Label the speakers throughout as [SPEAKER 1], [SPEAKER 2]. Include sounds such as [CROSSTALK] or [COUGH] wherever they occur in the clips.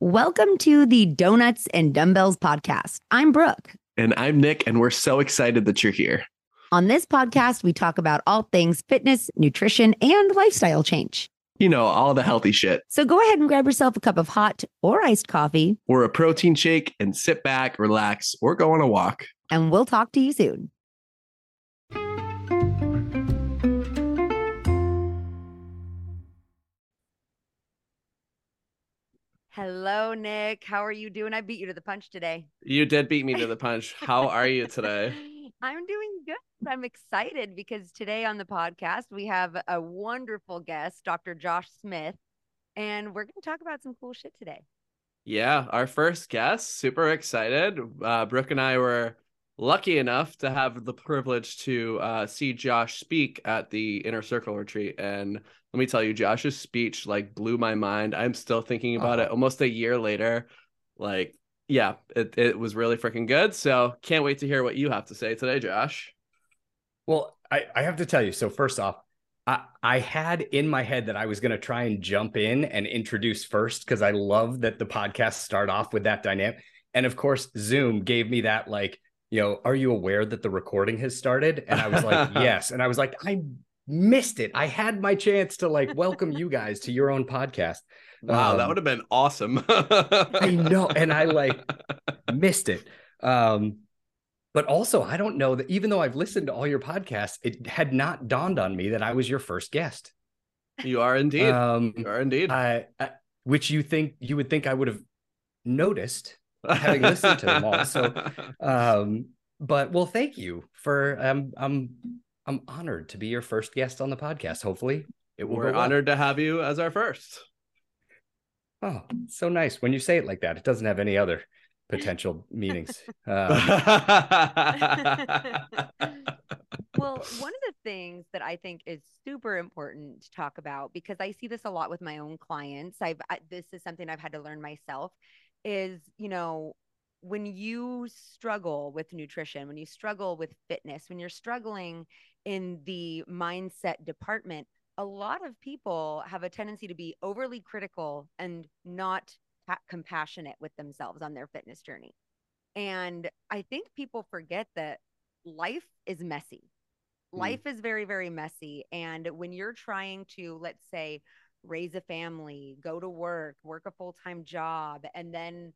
[SPEAKER 1] Welcome to the Donuts and Dumbbells podcast. I'm Brooke.
[SPEAKER 2] And I'm Nick, and we're so excited that you're here.
[SPEAKER 1] On this podcast, we talk about all things fitness, nutrition, and lifestyle change.
[SPEAKER 2] You know, all the healthy shit.
[SPEAKER 1] So go ahead and grab yourself a cup of hot or iced coffee,
[SPEAKER 2] or a protein shake, and sit back, relax, or go on a walk.
[SPEAKER 1] And we'll talk to you soon. Hello, Nick. How are you doing? I beat you to the punch today.
[SPEAKER 2] You did beat me to the punch. How are you today? [LAUGHS]
[SPEAKER 1] I'm doing good. I'm excited because today on the podcast, we have a wonderful guest, Dr. Josh Smith, and we're going to talk about some cool shit today.
[SPEAKER 2] Yeah, our first guest. Super excited. Uh, Brooke and I were lucky enough to have the privilege to uh, see Josh speak at the Inner Circle retreat. And let me tell you, Josh's speech like blew my mind. I'm still thinking about uh-huh. it almost a year later. Like, yeah, it, it was really freaking good. So can't wait to hear what you have to say today, Josh.
[SPEAKER 3] Well, I, I have to tell you. So first off, I, I had in my head that I was going to try and jump in and introduce first because I love that the podcast start off with that dynamic. And of course, Zoom gave me that like, you know, are you aware that the recording has started? And I was like, [LAUGHS] yes. And I was like, I missed it. I had my chance to like welcome you guys to your own podcast.
[SPEAKER 2] Wow, um, that would have been awesome.
[SPEAKER 3] I know. And I like [LAUGHS] missed it. Um, but also, I don't know that even though I've listened to all your podcasts, it had not dawned on me that I was your first guest.
[SPEAKER 2] You are indeed. Um, you are indeed.
[SPEAKER 3] I, I, which you think you would think I would have noticed [LAUGHS] having listened to them all. So, [LAUGHS] um, but well, thank you for um, I'm I'm honored to be your first guest on the podcast. Hopefully,
[SPEAKER 2] it will. We're honored to have you as our first.
[SPEAKER 3] Oh, so nice when you say it like that. It doesn't have any other potential meanings. Uh, [LAUGHS] [LAUGHS]
[SPEAKER 1] well, one of the things that I think is super important to talk about because I see this a lot with my own clients. I've I, this is something I've had to learn myself is, you know, when you struggle with nutrition, when you struggle with fitness, when you're struggling in the mindset department, a lot of people have a tendency to be overly critical and not compassionate with themselves on their fitness journey. And I think people forget that life is messy. Mm. Life is very, very messy. And when you're trying to, let's say, raise a family, go to work, work a full time job, and then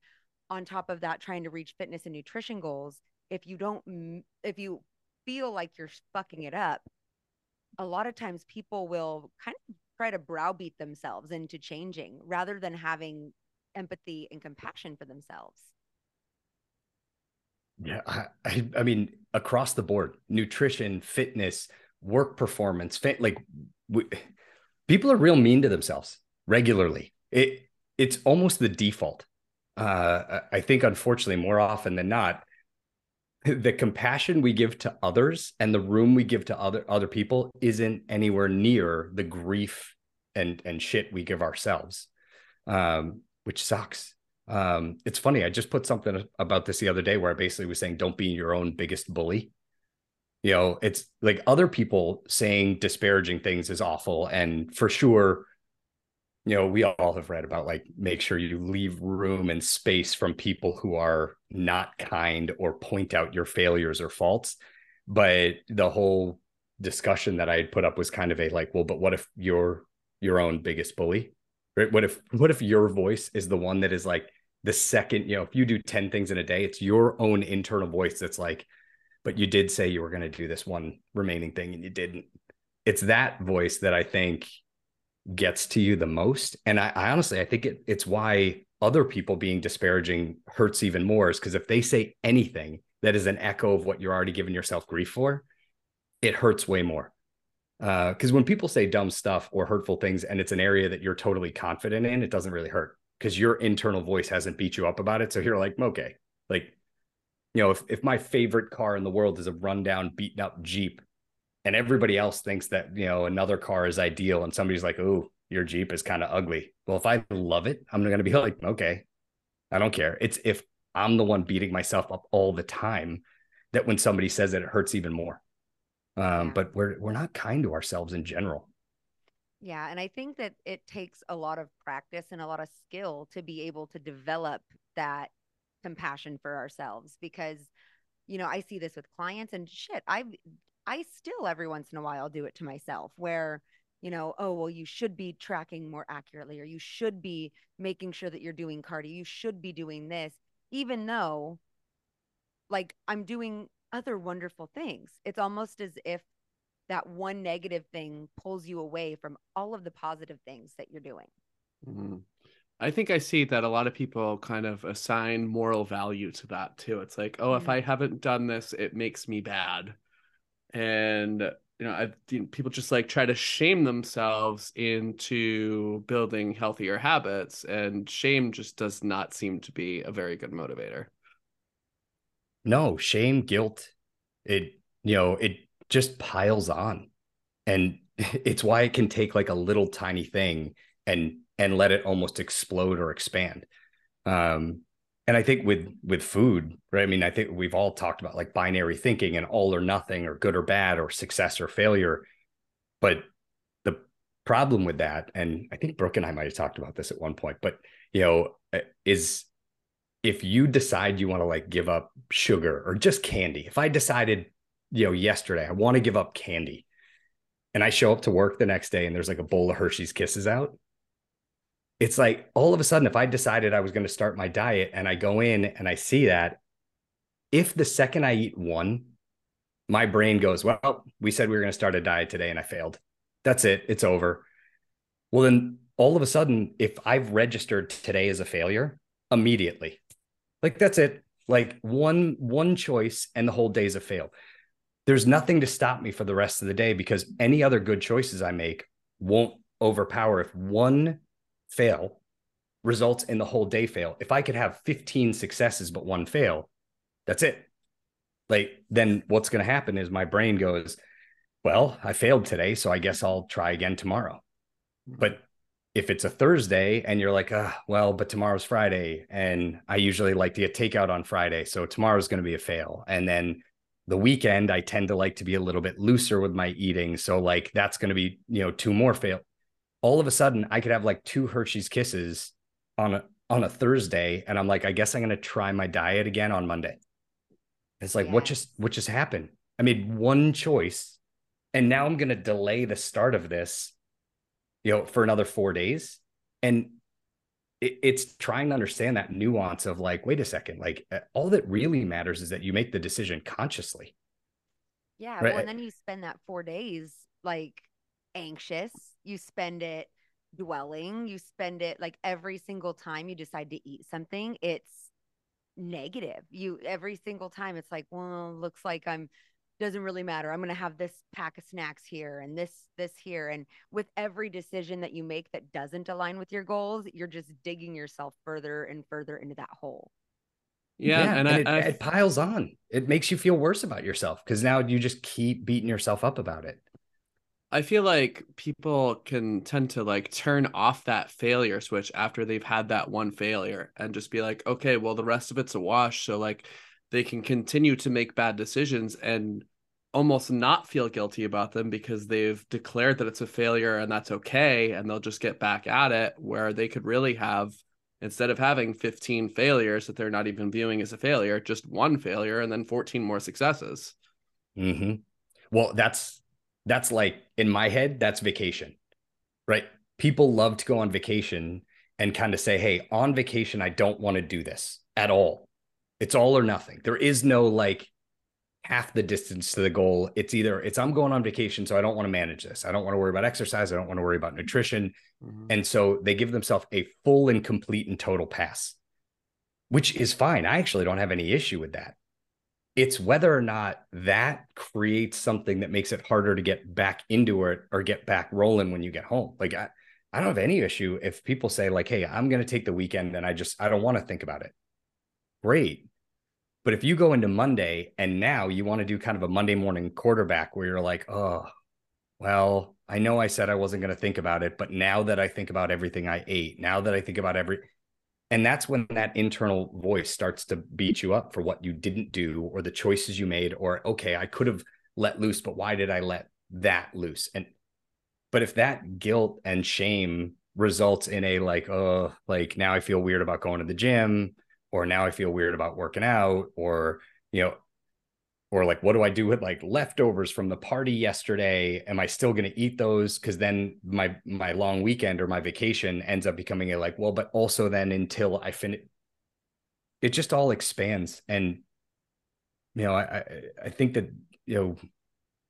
[SPEAKER 1] on top of that, trying to reach fitness and nutrition goals, if you don't, if you feel like you're fucking it up, a lot of times people will kind of try to browbeat themselves into changing rather than having empathy and compassion for themselves.
[SPEAKER 3] Yeah, I, I mean, across the board, nutrition, fitness, work performance, fit, like we, people are real mean to themselves regularly. It it's almost the default. Uh, I think, unfortunately, more often than not, the compassion we give to others and the room we give to other other people isn't anywhere near the grief and and shit we give ourselves, um, which sucks. Um, it's funny. I just put something about this the other day where I basically was saying, "Don't be your own biggest bully." you know it's like other people saying disparaging things is awful and for sure you know we all have read about like make sure you leave room and space from people who are not kind or point out your failures or faults but the whole discussion that i had put up was kind of a like well but what if you're your own biggest bully right what if what if your voice is the one that is like the second you know if you do 10 things in a day it's your own internal voice that's like but you did say you were going to do this one remaining thing and you didn't. It's that voice that I think gets to you the most. And I, I honestly, I think it, it's why other people being disparaging hurts even more is because if they say anything that is an echo of what you're already giving yourself grief for, it hurts way more. Because uh, when people say dumb stuff or hurtful things and it's an area that you're totally confident in, it doesn't really hurt because your internal voice hasn't beat you up about it. So you're like, okay, like you know, if, if my favorite car in the world is a rundown, beaten up Jeep, and everybody else thinks that, you know, another car is ideal, and somebody's like, oh, your Jeep is kind of ugly. Well, if I love it, I'm going to be [LAUGHS] like, okay, I don't care. It's if I'm the one beating myself up all the time that when somebody says it, it hurts even more. Um, but we're we're not kind to ourselves in general.
[SPEAKER 1] Yeah. And I think that it takes a lot of practice and a lot of skill to be able to develop that compassion for ourselves because, you know, I see this with clients and shit, I've, I still every once in a while do it to myself where, you know, oh, well, you should be tracking more accurately or you should be making sure that you're doing cardio. You should be doing this, even though like I'm doing other wonderful things. It's almost as if that one negative thing pulls you away from all of the positive things that you're doing.
[SPEAKER 2] Mm-hmm. I think I see that a lot of people kind of assign moral value to that too. It's like, oh, mm-hmm. if I haven't done this, it makes me bad. And you know, I've you know, people just like try to shame themselves into building healthier habits, and shame just does not seem to be a very good motivator.
[SPEAKER 3] No, shame, guilt, it you know, it just piles on and [LAUGHS] it's why it can take like a little tiny thing and and let it almost explode or expand um and i think with with food right i mean i think we've all talked about like binary thinking and all or nothing or good or bad or success or failure but the problem with that and i think brooke and i might have talked about this at one point but you know uh, is if you decide you want to like give up sugar or just candy if i decided you know, yesterday, I want to give up candy. And I show up to work the next day and there's like a bowl of Hershey's Kisses out. It's like all of a sudden, if I decided I was going to start my diet and I go in and I see that, if the second I eat one, my brain goes, Well, we said we were going to start a diet today and I failed. That's it. It's over. Well, then all of a sudden, if I've registered today as a failure immediately, like that's it. Like one one choice and the whole day's a fail there's nothing to stop me for the rest of the day because any other good choices I make won't overpower if one fail results in the whole day fail. If I could have 15 successes but one fail, that's it. Like then what's going to happen is my brain goes, well, I failed today, so I guess I'll try again tomorrow. But if it's a Thursday and you're like, uh, well, but tomorrow's Friday, and I usually like to get takeout on Friday, so tomorrow's going to be a fail. And then the weekend i tend to like to be a little bit looser with my eating so like that's going to be you know two more fail all of a sudden i could have like two hershey's kisses on a on a thursday and i'm like i guess i'm going to try my diet again on monday it's like what just what just happened i made one choice and now i'm going to delay the start of this you know for another four days and it, it's trying to understand that nuance of like, wait a second, like uh, all that really matters is that you make the decision consciously.
[SPEAKER 1] Yeah. Right? Well, and then you spend that four days like anxious. You spend it dwelling. You spend it like every single time you decide to eat something, it's negative. You every single time it's like, well, looks like I'm doesn't really matter. I'm going to have this pack of snacks here and this, this here. And with every decision that you make that doesn't align with your goals, you're just digging yourself further and further into that hole.
[SPEAKER 3] Yeah. yeah and, and I, it, I, it piles on. It makes you feel worse about yourself because now you just keep beating yourself up about it.
[SPEAKER 2] I feel like people can tend to like turn off that failure switch after they've had that one failure and just be like, okay, well, the rest of it's a wash. So, like, they can continue to make bad decisions and almost not feel guilty about them because they've declared that it's a failure and that's okay and they'll just get back at it where they could really have instead of having 15 failures that they're not even viewing as a failure just one failure and then 14 more successes
[SPEAKER 3] mm-hmm. well that's that's like in my head that's vacation right people love to go on vacation and kind of say hey on vacation i don't want to do this at all it's all or nothing there is no like half the distance to the goal. It's either it's I'm going on vacation, so I don't want to manage this. I don't want to worry about exercise. I don't want to worry about nutrition. Mm-hmm. And so they give themselves a full and complete and total pass, which is fine. I actually don't have any issue with that. It's whether or not that creates something that makes it harder to get back into it or get back rolling when you get home. Like I, I don't have any issue if people say like, "Hey, I'm going to take the weekend and I just I don't want to think about it." Great but if you go into Monday and now you want to do kind of a Monday morning quarterback where you're like, oh, well, I know I said I wasn't going to think about it, but now that I think about everything I ate, now that I think about every, and that's when that internal voice starts to beat you up for what you didn't do or the choices you made, or, okay, I could have let loose, but why did I let that loose? And but if that guilt and shame results in a like oh like now i feel weird about going to the gym or now i feel weird about working out or you know or like what do i do with like leftovers from the party yesterday? Am i still going to eat those? Because then my my long weekend or my vacation ends up becoming a like well but also then until i finish it just all expands. And you know i i think that you know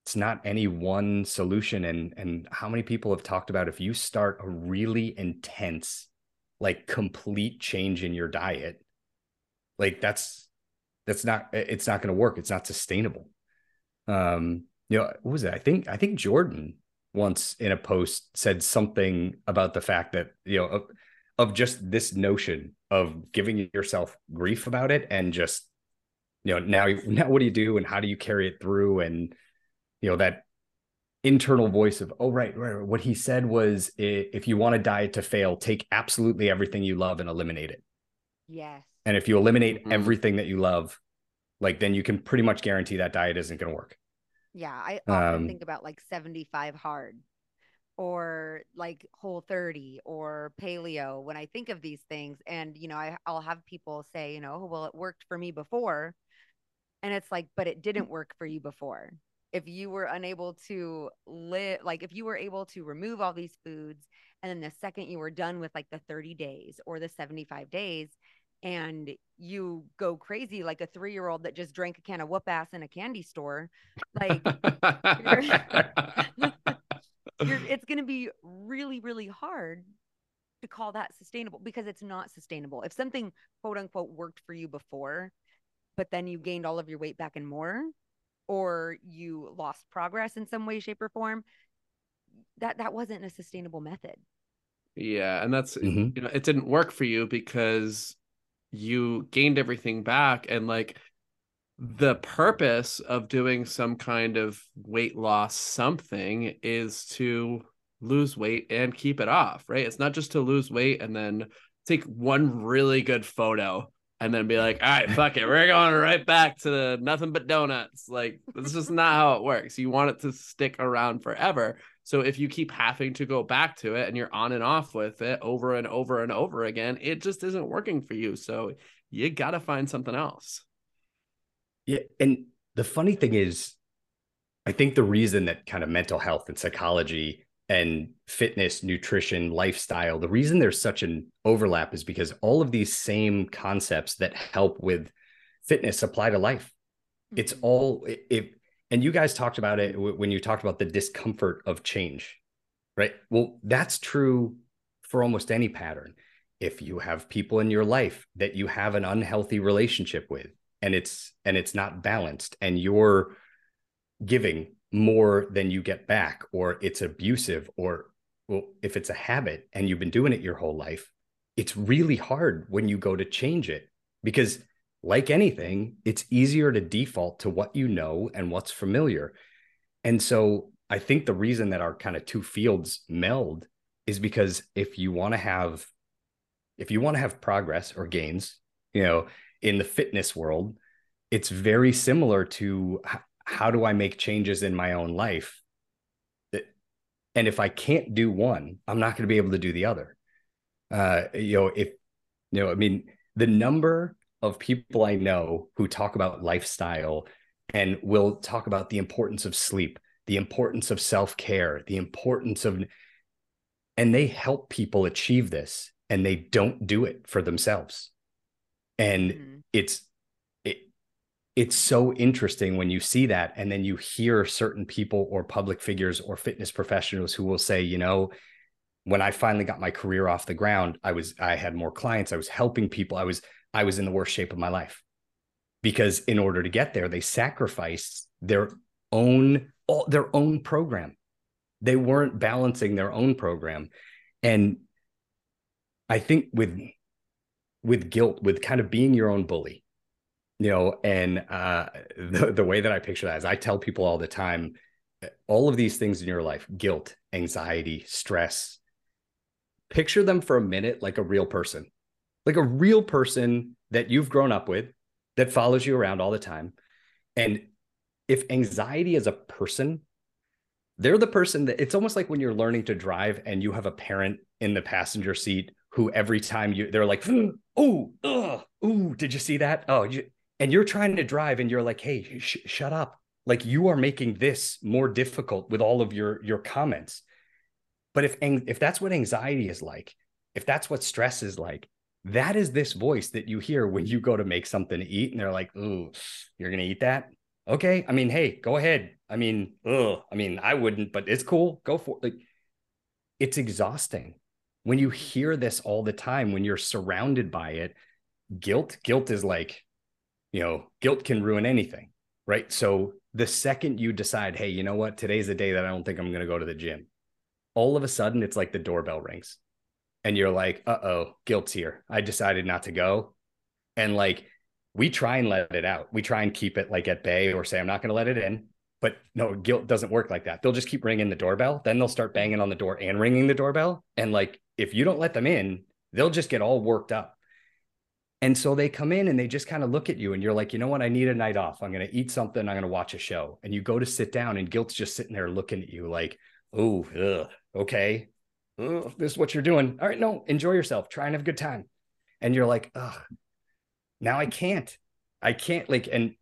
[SPEAKER 3] it's not any one solution. And and how many people have talked about if you start a really intense like complete change in your diet like that's that's not it's not going to work. It's not sustainable. Um you know what was it? I think i think jordan once in a post said something about the fact that you know of, of just this notion of giving yourself grief about it and just you know now now what do you do and how do you carry it through? And you know that internal voice of oh right, right what he said was if you want a diet to fail take absolutely everything you love and eliminate it
[SPEAKER 1] yes
[SPEAKER 3] and if you eliminate mm-hmm. everything that you love, like then you can pretty much guarantee that diet isn't going to work.
[SPEAKER 1] Yeah, I often um, think about like 75 hard or like whole 30 or paleo when I think of these things. And, you know, I, I'll have people say, you know, well, it worked for me before. And it's like, but it didn't work for you before. If you were unable to live, like if you were able to remove all these foods, and then the second you were done with like the 30 days or the 75 days, and you go crazy like a three year old that just drank a can of whoop ass in a candy store, like you're, [LAUGHS] you're, it's going to be really, really hard to call that sustainable because it's not sustainable. If something quote unquote worked for you before, but then you gained all of your weight back and more, or you lost progress in some way, shape, or form, that that wasn't a sustainable method.
[SPEAKER 2] Yeah, and that's mm-hmm. you know it didn't work for you because you gained everything back and like the purpose of doing some kind of weight loss something is to lose weight and keep it off right? It's not just to lose weight and then take one really good photo and then be like all right fuck it we're going right back to the nothing but donuts. Like that's just not how it works. You want it to stick around forever so if you keep having to go back to it and you're on and off with it over and over and over again, it just isn't working for you. So you got to find something else.
[SPEAKER 3] Yeah. And the funny thing is, I think the reason that kind of mental health and psychology and fitness, nutrition, lifestyle, the reason there's such an overlap is because all of these same concepts that help with fitness apply to life. It's mm-hmm. all, if and you guys talked about it when you talked about the discomfort of change right? Well that's true for almost any pattern. If you have people in your life that you have an unhealthy relationship with and it's and it's not balanced and you're giving more than you get back or it's abusive or well if it's a habit and you've been doing it your whole life it's really hard when you go to change it. Because like anything, it's easier to default to what you know and what's familiar. And so I think the reason that our kind of two fields meld is because if you want to have if you want to have progress or gains, you know, in the fitness world, it's very similar to how do I make changes in my own life? And if I can't do one, I'm not going to be able to do the other. Uh, you know, if you know, I mean, the number of people I know who talk about lifestyle and will talk about the importance of sleep, the importance of self care, the importance of, and they help people achieve this and they don't do it for themselves. And mm-hmm. it's, it, it's so interesting when you see that and then you hear certain people or public figures or fitness professionals who will say, you know, when I finally got my career off the ground, I was I had more clients, I was helping people, I was I was in the worst shape of my life. Because in order to get there, they sacrificed their own all, their own program. They weren't balancing their own program, and I think with with guilt, with kind of being your own bully, you know, and uh, [LAUGHS] the the way that I picture that is, I tell people all the time, all of these things in your life, guilt, anxiety, stress, picture them for a minute like a real person like a real person that you've grown up with that follows you around all the time. And if anxiety is a person, they're the person that it's almost like when you're learning to drive and you have a parent in the passenger seat who every time you they're like oh oh did you see that? Oh you and you're trying to drive and you're like hey sh- shut up. Like you are making this more difficult with all of your your comments. But if if that's what anxiety is like if that's what stress is like that is this voice that you hear when you go to make something to eat and they're like ooh you're gonna eat that? Okay i mean hey go ahead. I mean ugh, i mean i wouldn't but it's cool. Go for it like it's exhausting. When you hear this all the time when you're surrounded by it guilt guilt is like you know guilt can ruin anything right? So the second you decide hey you know what? Today's the day that i don't think i'm going to go to the gym all of a sudden it's like the doorbell rings and you're like uh-oh guilt's here i decided not to go and like we try and let it out we try and keep it like at bay or say i'm not going to let it in but no guilt doesn't work like that they'll just keep ringing the doorbell then they'll start banging on the door and ringing the doorbell and like if you don't let them in, they'll just get all worked up. And so they come in and they just kind of look at you and you're like, you know what? I need a night off. I'm going to eat something. I'm going to watch a show. And you go to sit down and guilt's just sitting there looking at you like, oh, okay. Ugh, this is what you're doing. All right. No, enjoy yourself. Try and have a good time. And you're like, ugh, now I can't. I can't like, and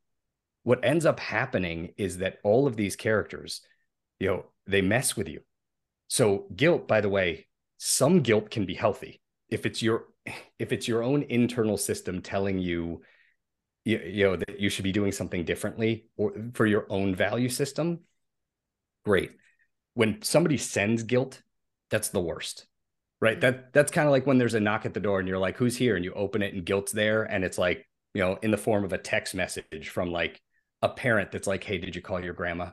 [SPEAKER 3] what ends up happening is that all of these characters, you know, they mess with you. So guilt, by the way, some guilt can be healthy if it's your if it's your own internal system telling you you, you know that you should be doing something differently or for your own value system great when somebody sends guilt that's the worst right mm-hmm. that that's kind of like when there's a knock at the door and you're like who's here and you open it and guilt's there and it's like you know in the form of a text message from like a parent that's like hey did you call your grandma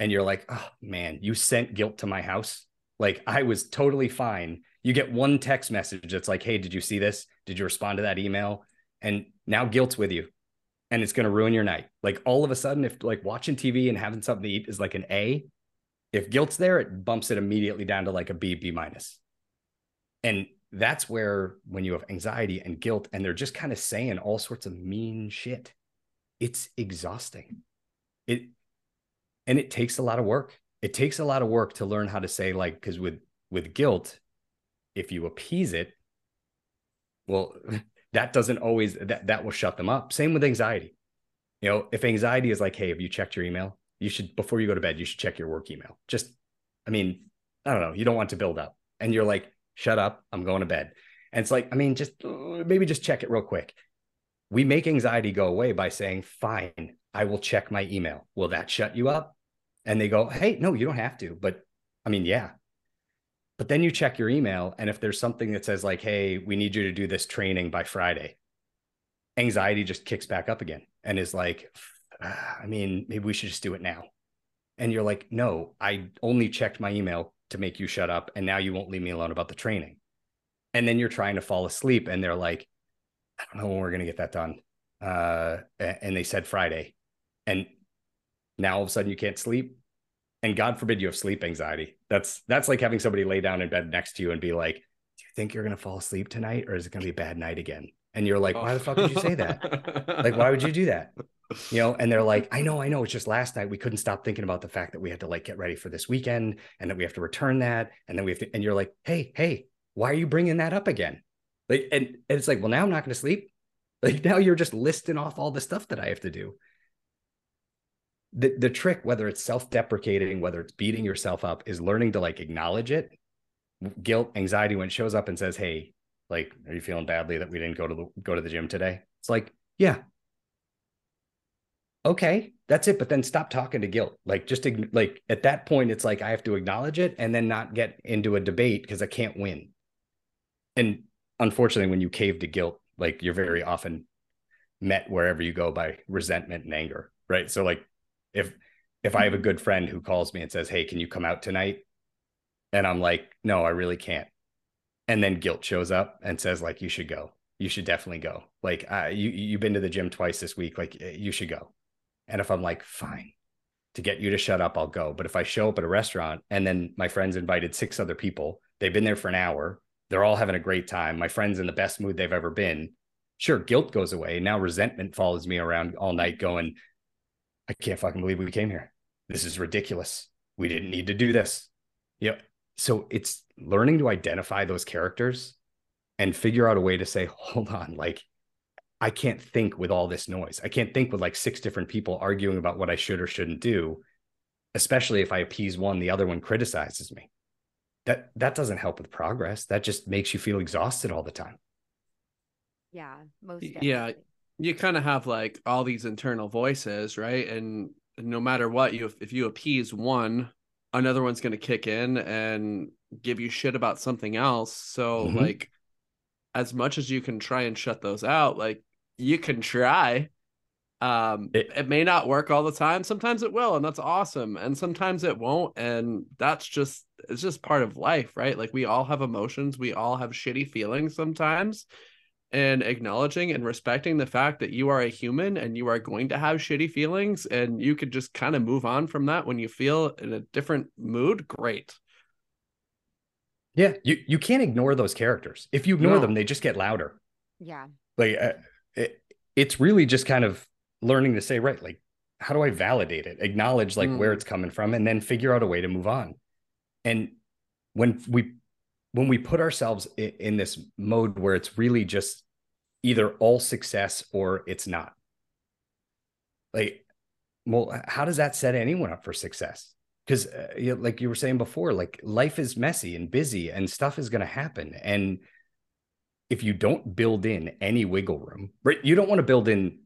[SPEAKER 3] and you're like oh man you sent guilt to my house like I was totally fine. You get one text message that's like, hey, did you see this? Did you respond to that email? And now guilt's with you and it's going to ruin your night. Like all of a sudden, if like watching TV and having something to eat is like an A, if guilt's there, it bumps it immediately down to like a B, B minus. And that's where when you have anxiety and guilt and they're just kind of saying all sorts of mean shit, it's exhausting. It and it takes a lot of work it takes a lot of work to learn how to say like because with with guilt if you appease it well [LAUGHS] that doesn't always that that will shut them up same with anxiety you know if anxiety is like hey have you checked your email you should before you go to bed you should check your work email just i mean i don't know you don't want to build up and you're like shut up i'm going to bed and it's like i mean just maybe just check it real quick we make anxiety go away by saying fine i will check my email will that shut you up and they go, Hey, no, you don't have to. But I mean, yeah. But then you check your email. And if there's something that says, like, Hey, we need you to do this training by Friday, anxiety just kicks back up again and is like, I mean, maybe we should just do it now. And you're like, No, I only checked my email to make you shut up. And now you won't leave me alone about the training. And then you're trying to fall asleep and they're like, I don't know when we're going to get that done. Uh, and they said Friday. And now all of a sudden you can't sleep and god forbid you have sleep anxiety that's that's like having somebody lay down in bed next to you and be like do you think you're going to fall asleep tonight or is it going to be a bad night again and you're like why the fuck did you say that [LAUGHS] like why would you do that you know and they're mm-hmm. like i know i know it's just last night we couldn't stop thinking about the fact that we had to like get ready for this weekend and that we have to return that and then we have to and you're like hey hey why are you bringing that up again? Like and, and it's like well now i'm not going to sleep. [LAUGHS] Like now you're just listing off all the stuff that i have to do. The, the trick whether it's self-deprecating whether it's beating yourself up is learning to like acknowledge it. Guilt anxiety when it shows up and says hey like are you feeling badly that we didn't go to the go to the gym today? It's like yeah okay that's it but then stop talking to guilt like just like at that point it's like i have to acknowledge it and then not get into a debate because i can't win and unfortunately when you cave to guilt like you're very often met wherever you go by resentment and anger right so like if if I have a good friend who calls me and says, "Hey, can you come out tonight?" and I'm like, "No, I really can't." And then guilt shows up and says like, "You should go. You should definitely go. Like, uh, you you've been to the gym twice this week. Like, eh, you should go." And if I'm like, "Fine." To get you to shut up, I'll go. But if I show up at a restaurant and then my friends invited six other people, they've been there for an hour, they're all having a great time. My friend's in the best mood they've ever been. Sure, guilt goes away. Now resentment follows me around all night, going, I can't fucking believe we came here. This is ridiculous. we didn't need to do this. Yeah. So it's learning to identify those characters and figure out a way to say, [LAUGHS] hold on, like I can't think with all this noise. I can't think with like six different people arguing about what I should or shouldn't do, especially if I appease one, the other one criticizes me. That that doesn't help with progress. That just makes you feel exhausted all the time.
[SPEAKER 1] Yeah, most
[SPEAKER 2] definitely. Yeah, you kind of have like all these internal voices, right? And no matter what, you if you appease one, another one's going to kick in and give you shit about something else. So mm-hmm. like as much as you can try and shut those out, like you can try. Um it, it may not work all the time. Sometimes it will, and that's awesome. And sometimes it won't. And that's just it's just part of life, right? Like we all have emotions, we all have shitty feelings sometimes and acknowledging and respecting the fact that you are a human and you are going to have shitty feelings and you could just kind of move on from that when you feel in a different mood great
[SPEAKER 3] yeah you you can't ignore those characters if you ignore no. them they just get louder
[SPEAKER 1] yeah
[SPEAKER 3] like uh, it, it's really just kind of learning to say right like how do i validate it? Acknowledge like mm. where it's coming from and then figure out a way to move on. And when we when we put ourselves in, in this mode where it's really just either all success or it's not. Like well how does that set anyone up for success? Because uh, you know, like you were saying before like life is messy and busy and stuff is going to happen and if you don't build in any wiggle room right you don't want to build in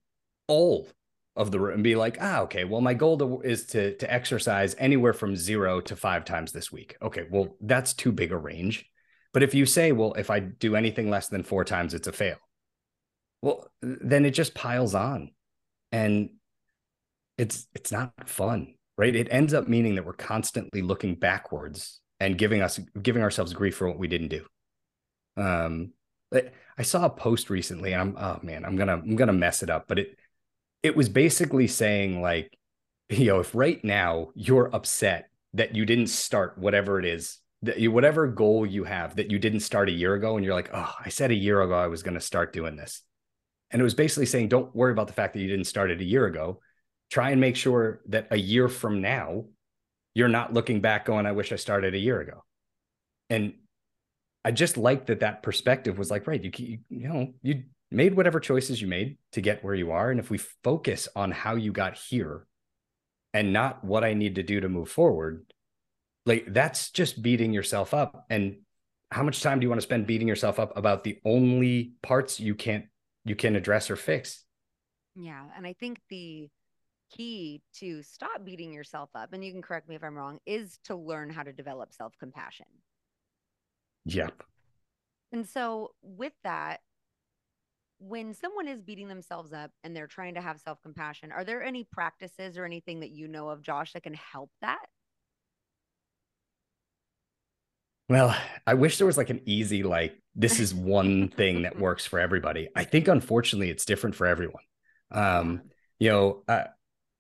[SPEAKER 3] all of the room and be like ah okay well my goal to, is to to exercise anywhere from zero to five times this week okay well that's too big a range but if you say, well, if I do anything less than four times, it's a fail. Well, then it just piles on. And it's it's not fun, right? It ends up meaning that we're constantly looking backwards and giving us giving ourselves grief for what we didn't do. Um I saw a post recently and I'm oh man, I'm gonna I'm gonna mess it up, but it it was basically saying like, you know, if right now you're upset that you didn't start whatever it is that you whatever goal you have that you didn't start a year ago and you're like oh i said a year ago i was to start doing this. And it was basically saying don't worry about the fact that you didn't start it a year ago. Try and make sure that a year from now you're not looking back going i wish i started a year ago and i just like that that perspective was like right you, you you know you made whatever choices you made to get where you are. And if we focus on how you got here and not what i need to do to move forward like that's just beating yourself up. And how much time do you want to spend beating yourself up about the only parts you can't you can address or fix?
[SPEAKER 1] Yeah. And i think the key to stop beating yourself up and you can correct me if i'm wrong is to learn how to develop self-compassion
[SPEAKER 3] yep
[SPEAKER 1] and so with that when someone is beating themselves up and they're trying to have self-compassion are there any practices or anything that you know of josh that can help that
[SPEAKER 3] Well, I wish there was like an easy, like, this is one [LAUGHS] thing that works for everybody. I think, unfortunately, it's different for everyone. Um, you know, uh,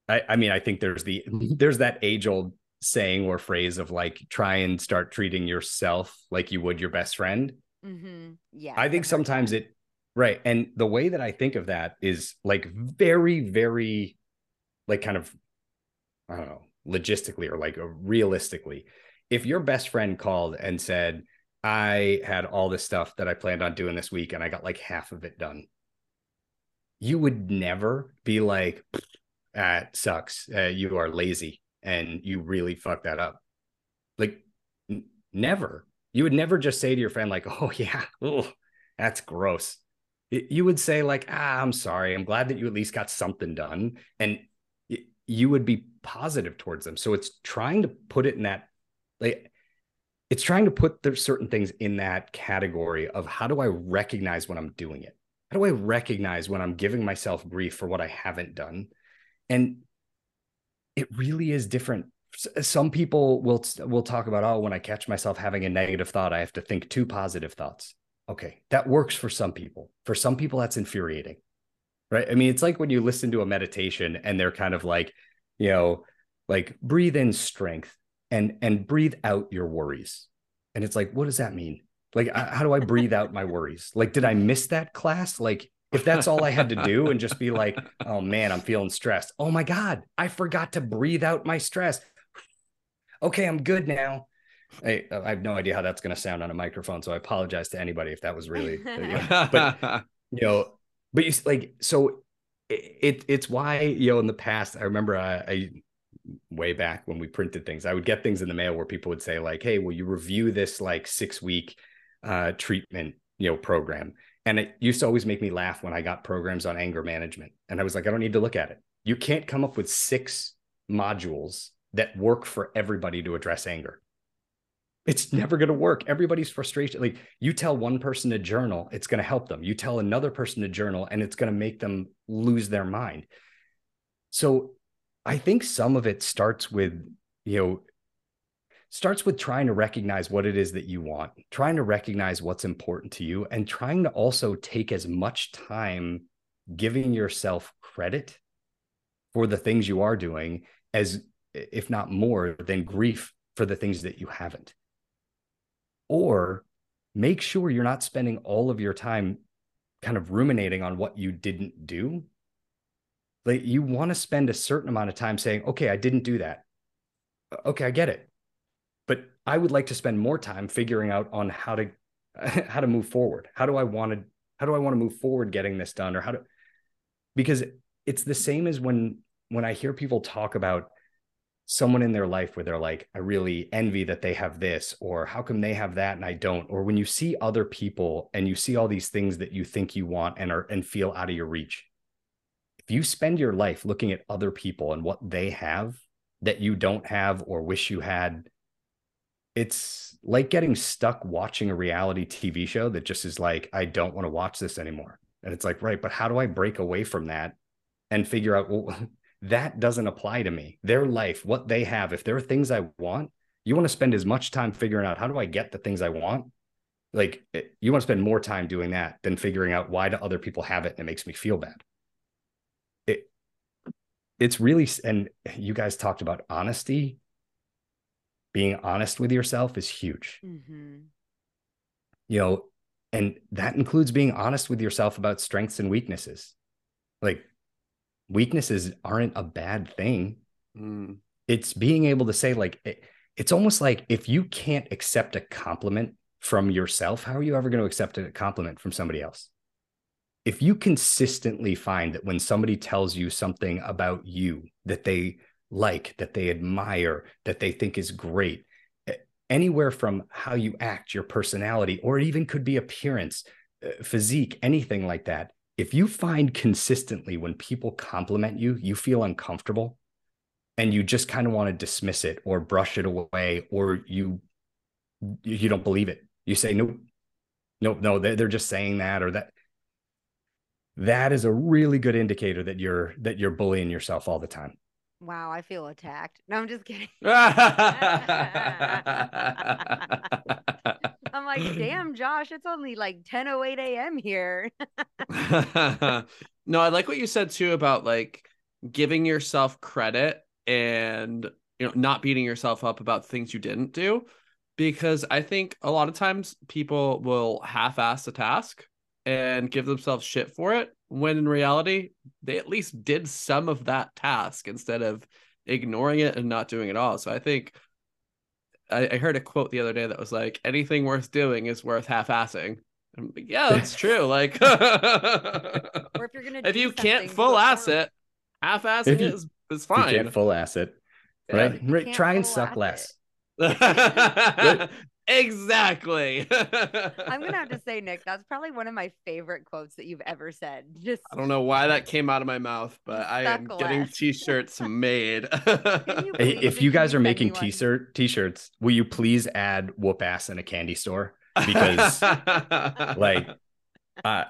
[SPEAKER 3] I, I mean, I think there's the, [LAUGHS] there's that age old saying or phrase of like, try and start treating yourself like you would your best friend.
[SPEAKER 1] Mm-hmm. Yeah.
[SPEAKER 3] I think sometimes it, right. And the way that I think of that is like very, very, like kind of, I don't know, logistically or like realistically if your best friend called and said, I had all this stuff that I planned on doing this week and I got like half of it done, you would never be like, that sucks. Uh, you are lazy and you really fucked that up. Like, n- never. You would never just say to your friend, like, oh, [LAUGHS] yeah, oh, that's gross. It, you would say, like, ah, I'm sorry. I'm glad that you at least got something done. And you would be positive towards them. So it's trying to put it in that like it's trying to put there's certain things in that category of how do I recognize when I'm doing it? How do I recognize when I'm giving myself grief for what I haven't done? And it really is different. Some people will will talk about, oh, when I catch myself having a negative thought, I have to think two positive thoughts. Okay, that works for some people. For some people, that's infuriating, right? I mean, it's like when you listen to a meditation and they're kind of like, you know, like breathe in strength, and and breathe out your worries and it's like what does that mean like how do i breathe out my worries like did i miss that class like if that's all i had to do and just be like oh man i'm feeling stressed oh my god i forgot to breathe out my stress okay, I'm good now. I, I have no idea how that's going to sound on a microphone, so I apologize to anybody if that was really, you know, [LAUGHS] but you know, but you like so it, it, it's why you know in the past I remember I, I way back when we printed things I would get things in the mail where people would say like, hey, will you review this like six week uh, treatment you know program? And it used to always make me laugh when I got programs on anger management, and I was like, I don't need to look at it. You can't come up with six modules that work for everybody to address anger. It's never going to work. Everybody's frustration. Like you tell one person to journal, it's going to help them. You tell another person to journal, and it's going to make them lose their mind. So I think some of it starts with, you know, starts with trying to recognize what it is that you want, trying to recognize what's important to you, and trying to also take as much time giving yourself credit for the things you are doing as if not more than grief for the things that you haven't. Or make sure you're not spending all of your time kind of ruminating on what you didn't do. Like you want to spend a certain amount of time saying okay i didn't do that. Okay i get it i would like to spend more time figuring out on how to [LAUGHS] how to move forward how do i want to how do i want to move forward getting this done or how to because it's the same as when when I hear people talk about someone in their life where they're like, I really envy that they have this, or how come they have that and I don't? Or when you see other people and you see all these things that you think you want and are and feel out of your reach. If you spend your life looking at other people and what they have that you don't have or wish you had, it's like getting stuck watching a reality TV show that just is like, I don't want to watch this anymore. And it's like, right, but how do I break away from that and figure out, well, [LAUGHS] that doesn't apply to me. Their life, what they have, if there are things I want, you want to spend as much time figuring out how do I get the things I want? Like eh, you want to spend more time doing that than figuring out why do other people have it and it makes me feel bad. It it's really and you guys talked about honesty. Being honest with yourself is huge. Mm-hmm. You know, and that includes being honest with yourself about strengths and weaknesses. Like weaknesses aren't a bad thing. Mm. It's being able to say, like, it, it's almost like if you can't accept a compliment from yourself, how are you ever going to accept a compliment from somebody else? If you consistently find that when somebody tells you something about you that they like, that they admire, that they think is great, anywhere from how you act, your personality, or it even could be appearance, uh, physique, anything like that, if you find consistently when people compliment you, you feel uncomfortable and you just kind of want to dismiss it or brush it away or you you don't believe it. You say nope. Nope, no, they're just saying that or that that is a really good indicator that you're that you're bullying yourself all the time.
[SPEAKER 1] Wow, I feel attacked. No, I'm just kidding. [LAUGHS] I'm like, damn, Josh, it's only like 10 08 a.m. here. [LAUGHS]
[SPEAKER 2] no, I like what you said too about like giving yourself credit and you know not beating yourself up about things you didn't do because I think a lot of times people will half-ass a task and give themselves shit for it when in reality they at least did some of that task instead of ignoring it and not doing it all. So I think I, I heard a quote the other day that was like, anything worth doing is worth half-assing. Like, yeah, that's [LAUGHS] true. Like, [LAUGHS] or if you're gonna, if you can't full ass it, half-assing you, is is fine.
[SPEAKER 3] You can't full ass it, right? Yeah, Try and suck less. [LAUGHS]
[SPEAKER 2] exactly.
[SPEAKER 1] I'm gonna have to [LAUGHS] say, Nick, that's probably one of my favorite quotes that you've ever said. [LAUGHS] Just
[SPEAKER 2] I don't know why that came out of my mouth, but I am less. getting [LAUGHS] t-shirts made.
[SPEAKER 3] you if you guys are making t-shirt t-shirts, will you please add whoop ass in a candy store? Because like uh,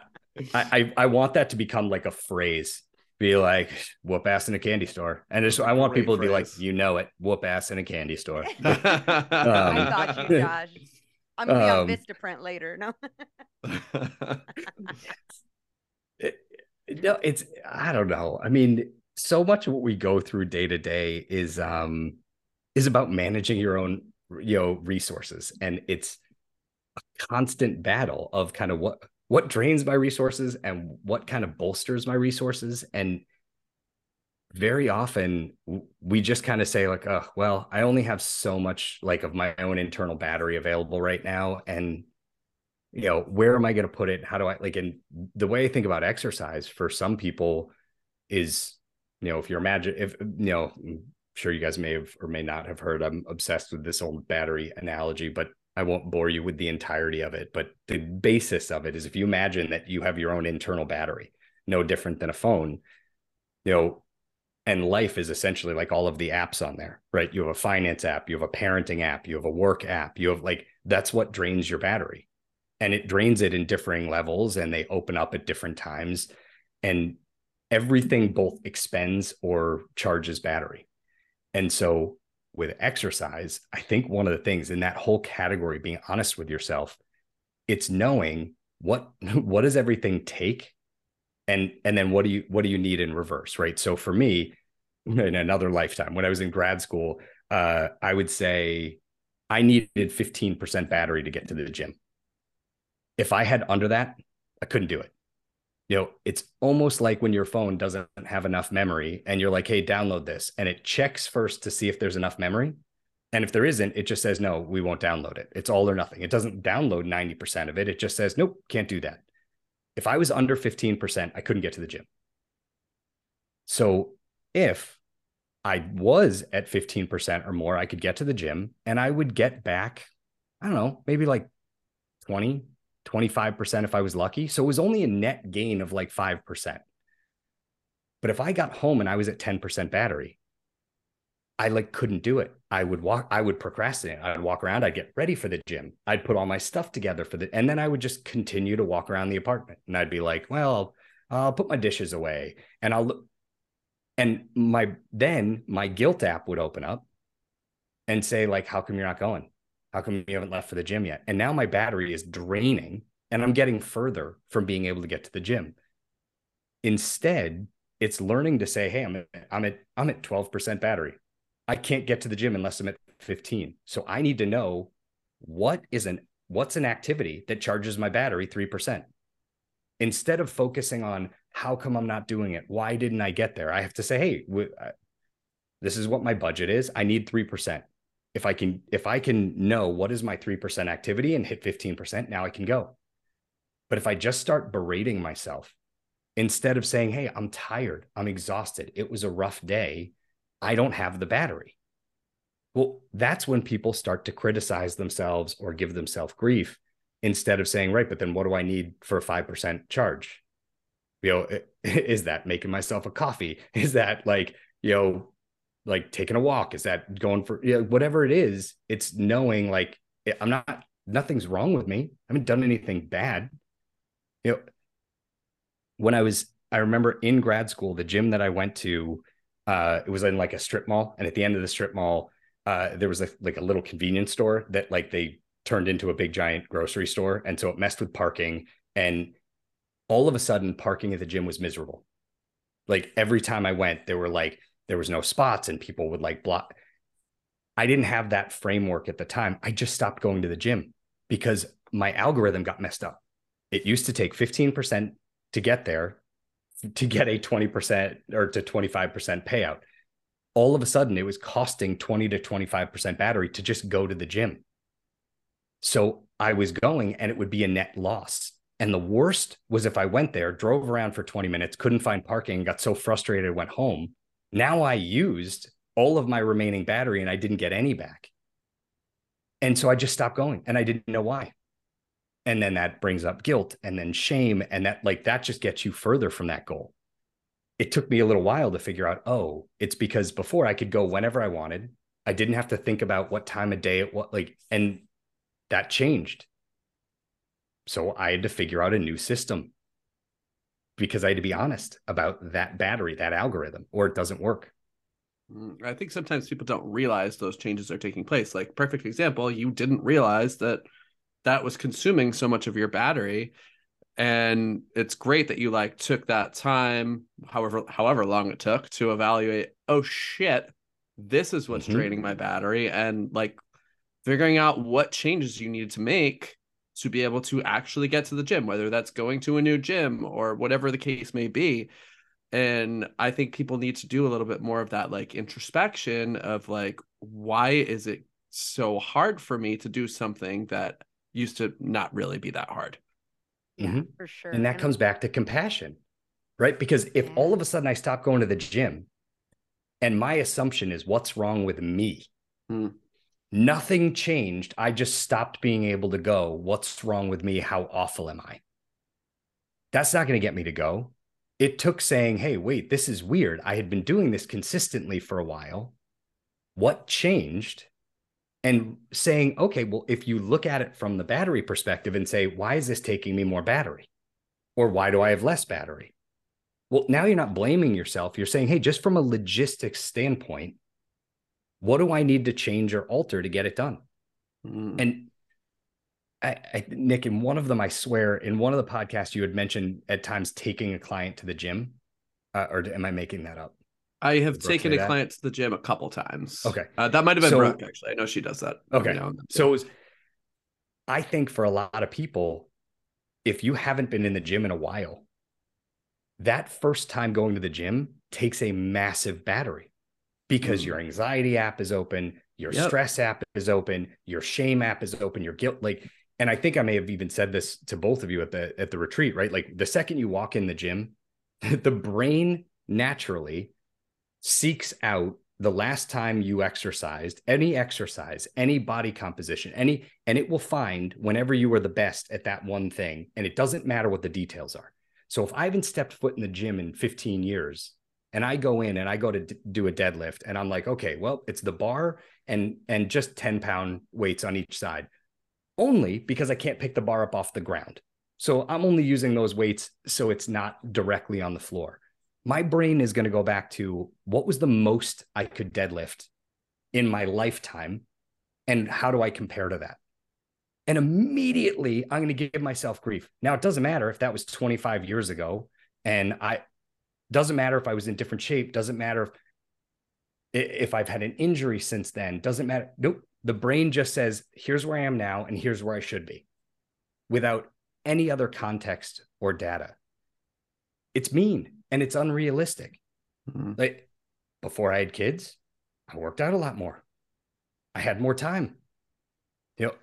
[SPEAKER 3] I, I want that to become like a phrase be like whoop ass in a candy store. And just i want Great people to phrase. be like you know it. Whoop ass in a candy store. [LAUGHS] Um,
[SPEAKER 1] i thought you josh. I'm gonna be [LAUGHS] um, on vistaprint later. No. [LAUGHS]
[SPEAKER 3] It, no it's i don't know. I mean so much of what we go through day to day is um is about managing your own you know resources. And it's a constant battle of kind of what what drains my resources and what kind of bolsters my resources. And very often we just kind of say like oh well i only have so much like of my own internal battery available right now. And you know where am i going to put it? How do i like and the way i think about exercise for some people is you know if you're imagine if you know i'm sure you guys may have or may not have heard i'm obsessed with this old battery analogy but i won't bore you with the entirety of it but the basis of it is if you imagine that you have your own internal battery no different than a phone you know and life is essentially like all of the apps on there right? You have a finance app you have a parenting app you have a work app you have like that's what drains your battery. And it drains it in differing levels and they open up at different times. And everything both expends or charges battery. And so with exercise i think one of the things in that whole category being honest with yourself it's knowing what [LAUGHS] what does everything take? And and then what do you what do you need in reverse right? So for me in another lifetime when i was in grad school uh, i would say i needed 15% battery to get to the gym. If i had under that i couldn't do it you know it's almost like when your phone doesn't have enough memory and you're like hey download this. And it checks first to see if there's enough memory. And if there isn't it just says no we won't download it. It's all or nothing. It doesn't download 90% of it. It just says nope can't do that. If I was under 15%, I couldn't get to the gym. So if I was at 15% or more, I could get to the gym and I would get back, I don't know, maybe like 20, 25% if I was lucky. So it was only a net gain of like 5%. But if I got home and I was at 10% battery, I like couldn't do it. I would walk, I would procrastinate. I'd walk around, I'd get ready for the gym. I'd put all my stuff together for the, and then I would just continue to walk around the apartment. And I'd be like, well, I'll put my dishes away and I'll look. And my, then my guilt app would open up and say, like, how come you're not going? How come you haven't left for the gym yet? And now my battery is draining and I'm getting further from being able to get to the gym. Instead, it's learning to say, hey, I'm at, I'm at, I'm at 12% battery. I can't get to the gym unless I'm at 15. So I need to know what is an what's an activity that charges my battery 3%. Instead of focusing on how come I'm not doing it? Why didn't I get there? I have to say, hey, uh, this is what my budget is. I need 3%. If I can if I can know what is my 3% activity and hit 15%, now I can go. But if I just start berating myself instead of saying, "Hey, I'm tired. I'm exhausted. It was a rough day." I don't have the battery. Well, that's when people start to criticize themselves or give themselves grief instead of saying, right, but then what do I need for a 5% charge? You know, [LAUGHS] is that making myself a coffee? Is that like, you know, like taking a walk? Is that going for, you know, whatever it is, it's knowing like, I'm not, nothing's wrong with me. I haven't done anything bad. You know, when I was, I remember in grad school, the gym that I went to, uh, it was in like a strip mall, and at the end of the strip mall, uh, there was a, like a little convenience store that like they turned into a big giant grocery store, and so it messed with parking. And all of a sudden, parking at the gym was miserable. Like every time I went, there were like there was no spots, and people would like block. I didn't have that framework at the time. I just stopped going to the gym because my algorithm got messed up. It used to take 15% to get there to get a 20% or to 25% payout. All of a sudden, it was costing 20 to 25% battery to just go to the gym. So I was going and it would be a net loss. And the worst was if I went there, drove around for 20 minutes, couldn't find parking, got so frustrated, went home. Now I used all of my remaining battery and I didn't get any back. And so I just stopped going and I didn't know why. And then that brings up guilt and then shame and that like that just gets you further from that goal. It took me a little while to figure out oh it's because before i could go whenever i wanted. I didn't have to think about what time of day it was like and that changed. So i had to figure out a new system because i had to be honest about that battery that algorithm or it doesn't work
[SPEAKER 2] mm, I think sometimes people don't realize those changes are taking place. Like perfect example, you didn't realize that that was consuming so much of your battery and it's great that you like took that time however however long it took to evaluate oh shit this is what's mm-hmm. draining my battery and like figuring out what changes you needed to make to be able to actually get to the gym whether that's going to a new gym or whatever the case may be and i think people need to do a little bit more of that like introspection of like why is it so hard for me to do something that used to not really be that hard
[SPEAKER 1] Yeah,
[SPEAKER 3] Mhm.
[SPEAKER 1] for sure.
[SPEAKER 3] And that comes back to compassion, right? Because if
[SPEAKER 1] Yeah.
[SPEAKER 3] all of a sudden I stop going to the gym and my assumption is what's wrong with me,
[SPEAKER 2] Hmm.
[SPEAKER 3] Nothing changed. I just stopped being able to go. What's wrong with me? How awful am I? That's not going to get me to go. It took saying, hey, wait, this is weird. I had been doing this consistently for a while. What changed? And saying, okay, well, if you look at it from the battery perspective and say, why is this taking me more battery? Or why do I have less battery? Well, now you're not blaming yourself. You're saying, hey, just from a logistics standpoint, what do I need to change or alter to get it done?
[SPEAKER 2] Mm.
[SPEAKER 3] And I, I, Nick, in one of them, I swear, in one of the podcasts, you had mentioned at times taking a client to the gym. Uh, or am I making that up?
[SPEAKER 2] I have
[SPEAKER 3] Brooke
[SPEAKER 2] taken a
[SPEAKER 3] that?
[SPEAKER 2] client to the gym a couple times.
[SPEAKER 3] Okay.
[SPEAKER 2] Uh, that might have been
[SPEAKER 3] So-
[SPEAKER 2] Brooke, actually. I know she does that.
[SPEAKER 3] Okay.
[SPEAKER 2] now and then.
[SPEAKER 3] So it was, I think for a lot of people, if you haven't been in the gym in a while, that first time going to the gym takes a massive battery because
[SPEAKER 2] Mm.
[SPEAKER 3] your anxiety app is open, your
[SPEAKER 2] Yep.
[SPEAKER 3] stress app is open, your shame app is open, your guilt like and I think I may have even said this to both of you at the at the retreat, right? Like the second you walk in the gym, [LAUGHS] the brain naturally seeks out the last time you exercised, any exercise, any body composition, any, and it will find whenever you are the best at that one thing. And it doesn't matter what the details are. So if I haven't stepped foot in the gym in 15 years and I go in and I go to d- do a deadlift and I'm like, okay, well, it's the bar and and just 10 pound weights on each side, only because I can't pick the bar up off the ground. So I'm only using those weights so it's not directly on the floor my brain is going to go back to what was the most I could deadlift in my lifetime and how do I compare to that? And immediately I'm going to give myself grief. Now it doesn't matter if that was 25 years ago and I doesn't matter if I was in different shape, doesn't matter if if I've had an injury since then, doesn't matter. Nope. The brain just says, here's where I am now and here's where I should be without any other context or data. It's mean and it's unrealistic.
[SPEAKER 2] Mhm.
[SPEAKER 3] Like before I had kids, I worked out a lot more. I had more time. You know,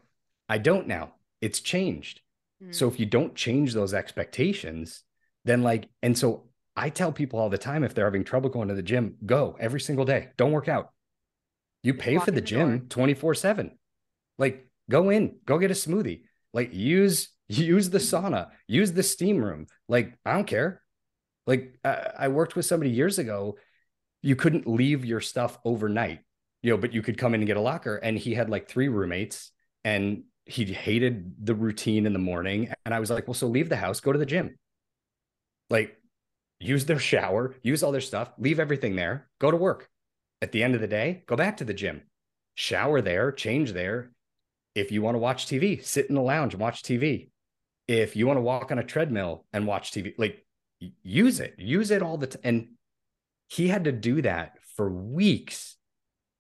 [SPEAKER 3] I don't now. It's changed.
[SPEAKER 1] Mm.
[SPEAKER 3] So if you don't change those expectations, then like, and so I tell people all the time if they're having trouble going to the gym, go every single day. Don't work out. You pay
[SPEAKER 1] walk
[SPEAKER 3] for the
[SPEAKER 1] the
[SPEAKER 3] gym 24 7. Like go in, go get a smoothie. Like use use the sauna, use the steam room. Like I don't care. Like I, I worked with somebody years ago. You couldn't leave your stuff overnight, you know, but you could come in and get a locker. And he had like three roommates and he hated the routine in the morning. And I was like, well, so leave the house, go to the gym. Like use their shower, use all their stuff, leave everything there, go to work. At the end of the day, go back to the gym, shower there, change there. If you want to watch TV, sit in the lounge and watch TV. If you want to walk on a treadmill and watch TV, like use it, use it all the time. And he had to do that for weeks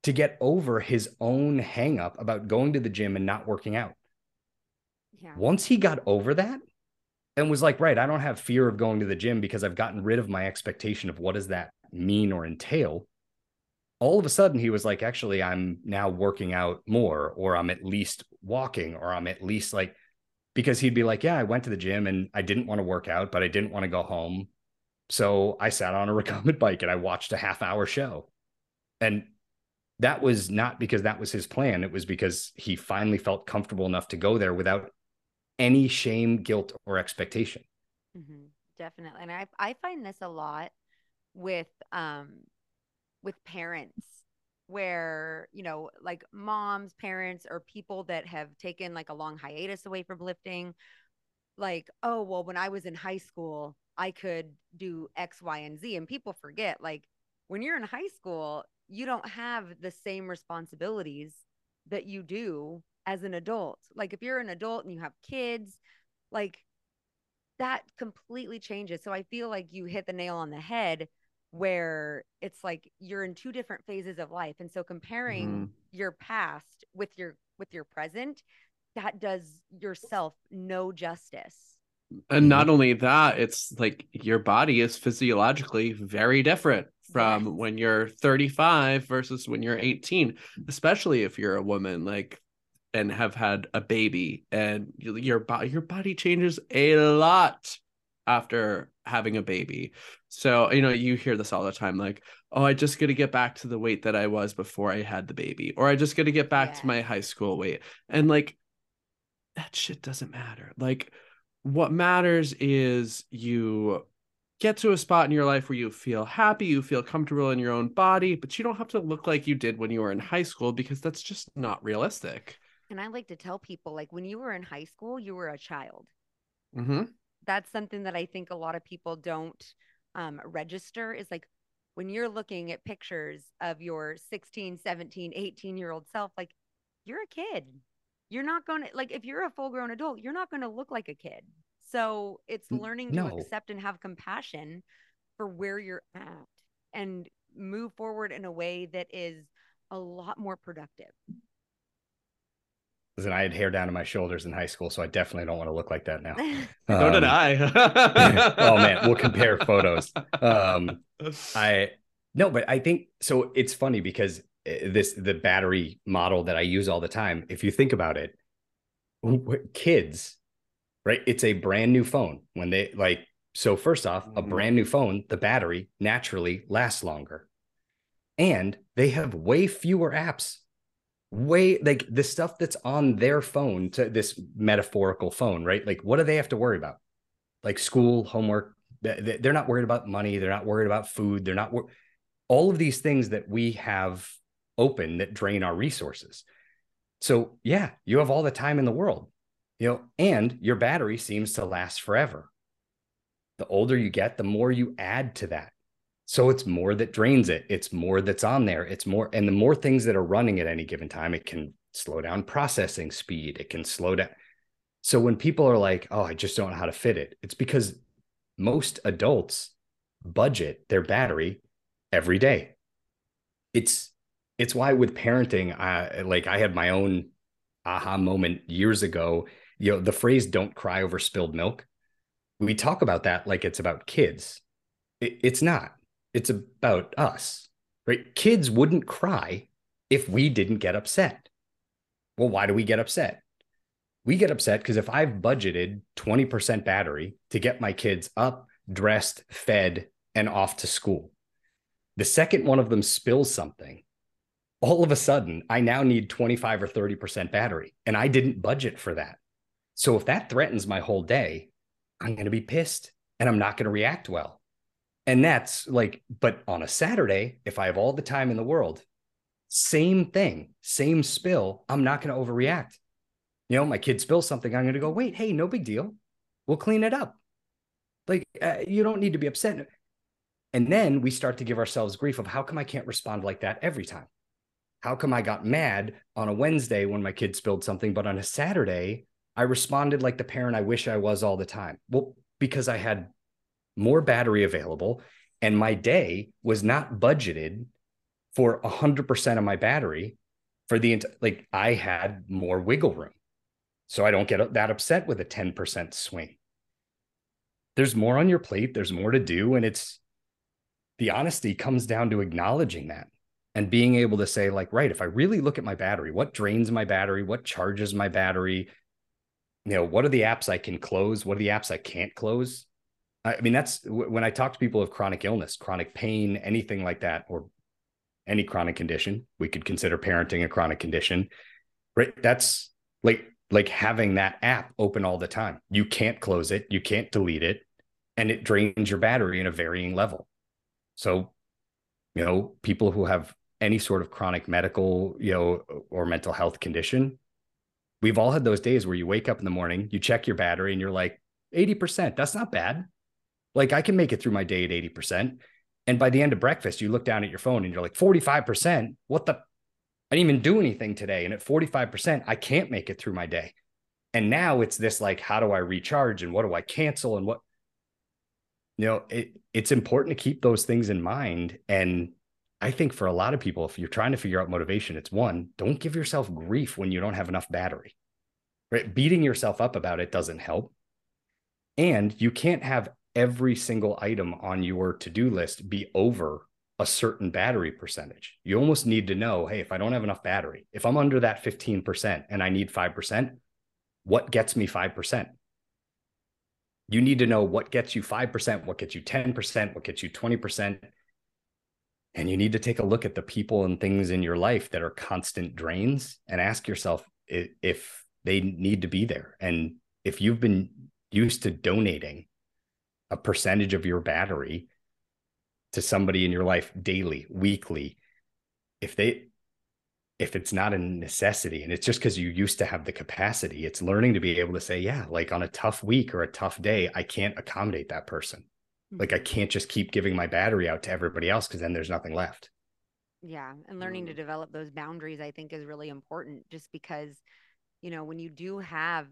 [SPEAKER 3] to get over his own hang up about going to the gym and not working out.
[SPEAKER 1] yeah.
[SPEAKER 3] Once he got over that and was like, right, I don't have fear of going to the gym because I've gotten rid of my expectation of what does that mean or entail. All of a sudden, he was like, actually, I'm now working out more, or I'm at least walking, or I'm at least like, because he'd be like, yeah, I went to the gym and I didn't want to work out, but I didn't want to go home. So I sat on a [LAUGHS] recumbent bike and I watched a half hour show. And that was not because that was his plan. It was because he finally felt comfortable enough to go there without any shame, guilt, or expectation.
[SPEAKER 1] hmm Definitely. And I I find this a lot with um with parents where, you know, like moms, parents, or people that have taken like a long hiatus away from lifting, like, oh, well, when I was in high school, I could do X, Y, and Z. And people forget, like, when you're in high school, you don't have the same responsibilities that you do as an adult. Like, if you're an adult and you have kids, like, that completely changes. So I feel like you hit the nail on the head where it's like you're in two different phases of life. And so comparing
[SPEAKER 2] Mhm.
[SPEAKER 1] your past with your with your present, that does yourself no justice.
[SPEAKER 2] And mm-hmm. not only that, it's like your body is physiologically very different from yes. when you're 35 versus when you're 18, especially if you're a woman like and have had a baby and your body your body changes a lot after having a baby. So, you know, you hear this all the time like, "Oh, I just got to get back to the weight that I was before I had the baby," or "I just got to get back yeah. to my high school weight." And like that shit doesn't matter. Like what matters is you get to a spot in your life where you feel happy, you feel comfortable in your own body, but you don't have to look like you did when you were in high school because that's just not realistic.
[SPEAKER 1] And I like to tell people like when you were in high school, you were a child.
[SPEAKER 2] Mm-hmm.
[SPEAKER 1] That's something that I think a lot of people don't um, register is like when you're looking at pictures of your 16, 17, 18 year old self, like you're a kid you're not going to like if you're a full grown adult you're not going to look like a kid so it's learning no. to accept and have compassion for where you're at and move forward in a way that is a lot more productive
[SPEAKER 3] Listen, I had hair down to my shoulders in high school, so I definitely don't want to look like that now. [LAUGHS]
[SPEAKER 2] so um, did I. [LAUGHS] [LAUGHS]
[SPEAKER 3] oh man, we'll compare photos. Um, I no, but I think so. It's funny because Eh, this the battery model that I use all the time. If you think about it, kids, right? It's a brand new phone. When they like, so first off, a mm-hmm. brand new phone, the battery naturally lasts longer, and they have way fewer apps. Way like the stuff that's on their phone to this metaphorical phone, right? Like, what do they have to worry about? Like school, homework. They're not worried about money. They're not worried about food. They're not. Wor- all of these things that we have open that drain our resources. So, yeah, you have all the time in the world, you know, and your battery seems to last forever. The older you get, the more you add to that. So it's more that drains it. It's more that's on there. It's more, and the more things that are running at any given time, it can slow down processing speed. It can slow down. So when people are like, oh, I just don't know how to fit it, it's because most adults budget their battery every day. It's it's why with parenting, I like I had my own aha moment years ago. You know, the phrase "don't cry over spilled milk." We talk about that like it's about kids. It, it's not. It's about us, right? Kids wouldn't cry if we didn't get upset. Well, why do we get upset? We get upset because if I've budgeted 20% battery to get my kids up, dressed, fed, and off to school, the second one of them spills something, all of a sudden I now need 25 or 30% battery and I didn't budget for that. So if that threatens my whole day, I'm going to be pissed and I'm not going to react well. And that's like, but on a Saturday, if I have all the time in the world, same thing, same spill, I'm not going to overreact. You know, my kid spills something, I'm going to go, wait, hey, no big deal. We'll clean it up. Like, uh, you don't need to be upset. And then we start to give ourselves grief of how come I can't respond like that every time? how come I got mad on a Wednesday when my kid spilled something, but on a Saturday, I responded like the parent I wish I was all the time? Well, because I had more battery available and my day was not budgeted for 100% of my battery for the like I had more wiggle room. So I don't get that upset with a 10% swing. There's more on your plate, there's more to do and it's the honesty comes down to acknowledging that and being able to say like right if i really look at my battery what drains my battery what charges my battery you know what are the apps i can close what are the apps i can't close i mean that's when i talk to people of chronic illness chronic pain anything like that or any chronic condition we could consider parenting a chronic condition right that's like like having that app open all the time you can't close it you can't delete it and it drains your battery in a varying level so you know people who have any sort of chronic medical, you know, or mental health condition, we've all had those days where you wake up in the morning, you check your battery and you're like 80%. That's not bad. Like I can make it through my day at 80%. And by the end of breakfast, you look down at your phone and you're like 45%. What the I didn't even do anything today. And at 45%, I can't make it through my day. And now it's this like, how do I recharge and what do I cancel and what you know, it, it's important to keep those things in mind and I think for a lot of people, if you're trying to figure out motivation, it's one, don't give yourself grief when you don't have enough battery. Right? Beating yourself up about it doesn't help. And you can't have every single item on your to do list be over a certain battery percentage. You almost need to know hey, if I don't have enough battery, if I'm under that 15% and I need 5%, what gets me 5%? You need to know what gets you 5%, what gets you 10%, what gets you 20%. And you need to take a look at the people and things in your life that are constant drains and ask yourself if they need to be there. And if you've been used to donating a percentage of your battery to somebody in your life daily, weekly, if they if it's not a necessity and it's just because you used to have the capacity, it's learning to be able to say, yeah, like on a tough week or a tough day, I can't accommodate that person. Mm-hmm. Like I can't just keep giving my battery out to everybody else because then there's nothing left.
[SPEAKER 1] Yeah. And learning to mm. develop those boundaries, I think, is really important just because, you know, when you do have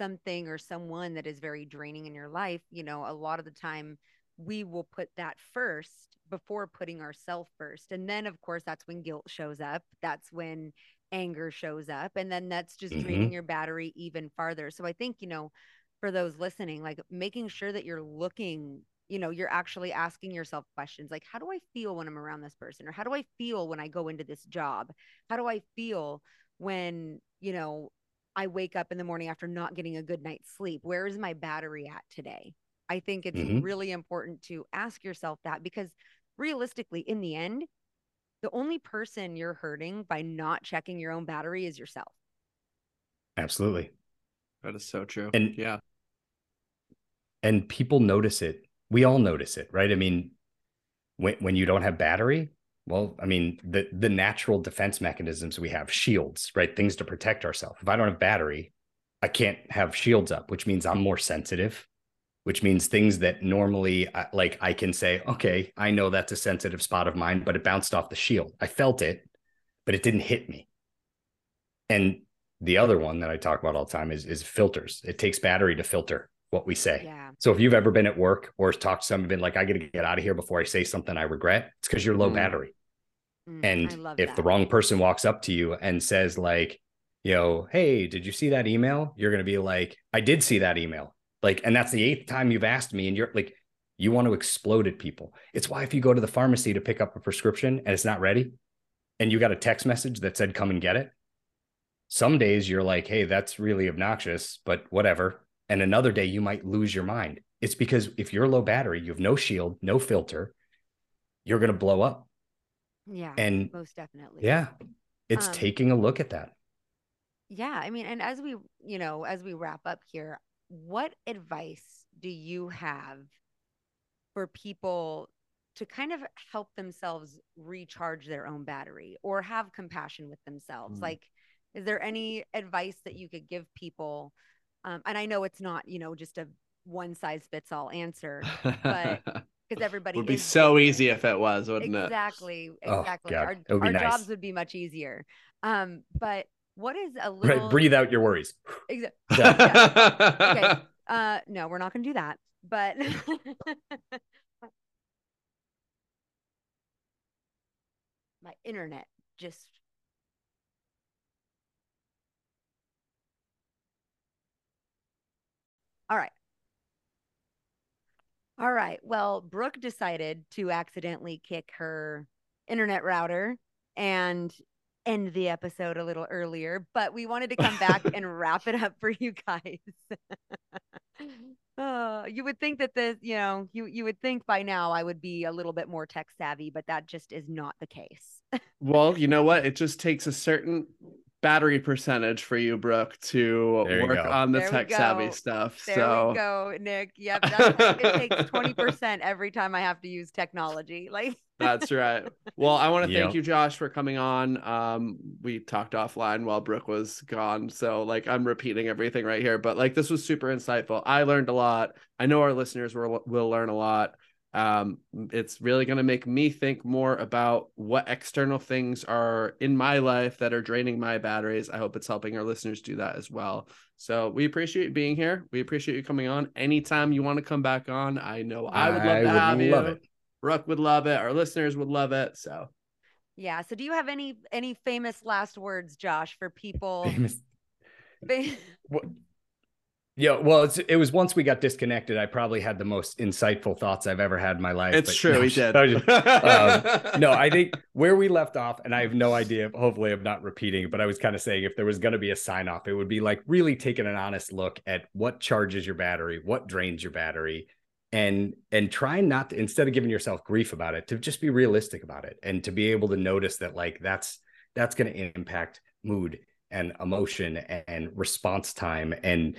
[SPEAKER 1] something or someone that is very draining in your life, you know, a lot of the time we will put that first before putting ourselves first. And then, of course, that's when guilt shows up. That's when anger shows up. And then that's just mm-hmm. draining your battery even farther. So I think, you know, for those listening, like making sure that you're looking, you know, you're actually asking yourself questions like, how do I feel when I'm around this person? Or how do I feel when I go into this job? How do I feel when, you know, I wake up in the morning after not getting a good night's sleep? Where is my battery at today? I think it's mm-hmm. really important to ask yourself that because realistically, in the end, the only person you're hurting by not checking your own battery is yourself.
[SPEAKER 3] Absolutely.
[SPEAKER 2] That is so true.
[SPEAKER 3] And
[SPEAKER 2] yeah.
[SPEAKER 3] And people notice it. We all notice it, right? I mean, when when you don't have battery, well, I mean, the the natural defense mechanisms we have, shields, right? Things to protect ourselves. If I don't have battery, I can't have shields up, which means I'm more sensitive which means things that normally uh, like I can say, okay, I know that's a sensitive spot of mine, but it bounced off the shield. I felt it, but it didn't hit me. And the other one that I talk about all the time is is filters. It takes battery to filter what we say.
[SPEAKER 1] Yeah.
[SPEAKER 3] So if you've ever been at work or talked to someone been like, I got to get out of here before I say something I regret, it's because you're low mm. battery. Mm, and if that. the wrong person walks up to you and says like, you know, hey, did you see that email? You're going to be like, I did see that email. Like, and that's the eighth time you've asked me, and you're like, you want to explode at people. It's why if you go to the pharmacy to pick up a prescription and it's not ready, and you got a text message that said, come and get it. Some days you're like, hey, that's really obnoxious, but whatever. And another day you might lose your mind. It's because if you're low battery, you have no shield, no filter, you're going to blow up.
[SPEAKER 1] Yeah.
[SPEAKER 3] And
[SPEAKER 1] most definitely.
[SPEAKER 3] Yeah. It's um, taking a look at that.
[SPEAKER 1] Yeah. I mean, and as we, you know, as we wrap up here, what advice do you have for people to kind of help themselves recharge their own battery or have compassion with themselves? Mm. Like, is there any advice that you could give people? Um, and I know it's not, you know, just a one size fits all answer, but [LAUGHS] because everybody
[SPEAKER 2] would be so different. easy if it was, wouldn't
[SPEAKER 1] exactly,
[SPEAKER 2] it?
[SPEAKER 1] Exactly, exactly. Oh, our, our nice. jobs would be much easier. Um, but what is a little
[SPEAKER 3] right, breathe out your worries.
[SPEAKER 1] Exactly. [LAUGHS] yeah. Okay. [LAUGHS] Uh, no, we're not going to do that. But my internet just All right. All right. Well, Brooke decided to accidentally kick her internet router and end the episode a little earlier, but we wanted to come back [LAUGHS] and wrap it up for you guys. [LAUGHS] uh, you would think that this, you know, you you would think by now I would be a little bit more tech savvy, but that just is not the case.
[SPEAKER 2] well, you know what? It just takes a certain battery percentage for you, Brooke, to work on the there tech savvy stuff.
[SPEAKER 1] So there
[SPEAKER 2] so
[SPEAKER 1] we go, Nick. Yep, that's [LAUGHS] it takes twenty percent every time I have to use technology. [LAUGHS] Like
[SPEAKER 2] that's right. Well, I want to yep. thank you, Josh, for coming on. Um, we talked offline while Brooke was gone, so like I'm repeating everything right here, but like this was super insightful. I learned a lot. I know our listeners will will learn a lot um, it's really going to make me think more about what external things are in my life that are draining my batteries. I hope it's helping our listeners do that as well. So we appreciate you being here. We appreciate you coming on. Anytime you want to come back on, I know I would love I to have love you. It. Brooke would love it. Our listeners would love it. So
[SPEAKER 1] yeah. So do you have any any famous last words, Josh, for people? Famous.
[SPEAKER 3] what? Yeah, well, it was once we got disconnected. I probably had the most insightful thoughts I've ever had in my life.
[SPEAKER 2] It's true,
[SPEAKER 3] no,
[SPEAKER 2] we did.
[SPEAKER 3] um, no, I [LAUGHS] think where we left off, and I have no idea. Hopefully, I'm not repeating, but I was kind of saying if there was going to be a sign off, it would be like really taking an honest look at what charges your battery, what drains your battery, and and trying not to instead of giving yourself grief about it, to just be realistic about it, and to be able to notice that like that's that's going to impact mood and emotion and response time and